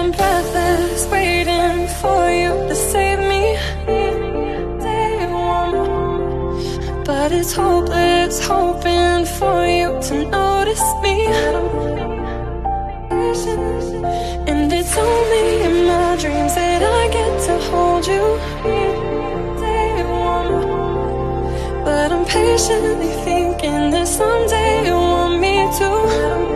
I'm breathless, waiting for you to save me. But it's hopeless, hoping for you to notice me. And it's only in my dreams that I get to hold you. But I'm patiently thinking that someday you want me to.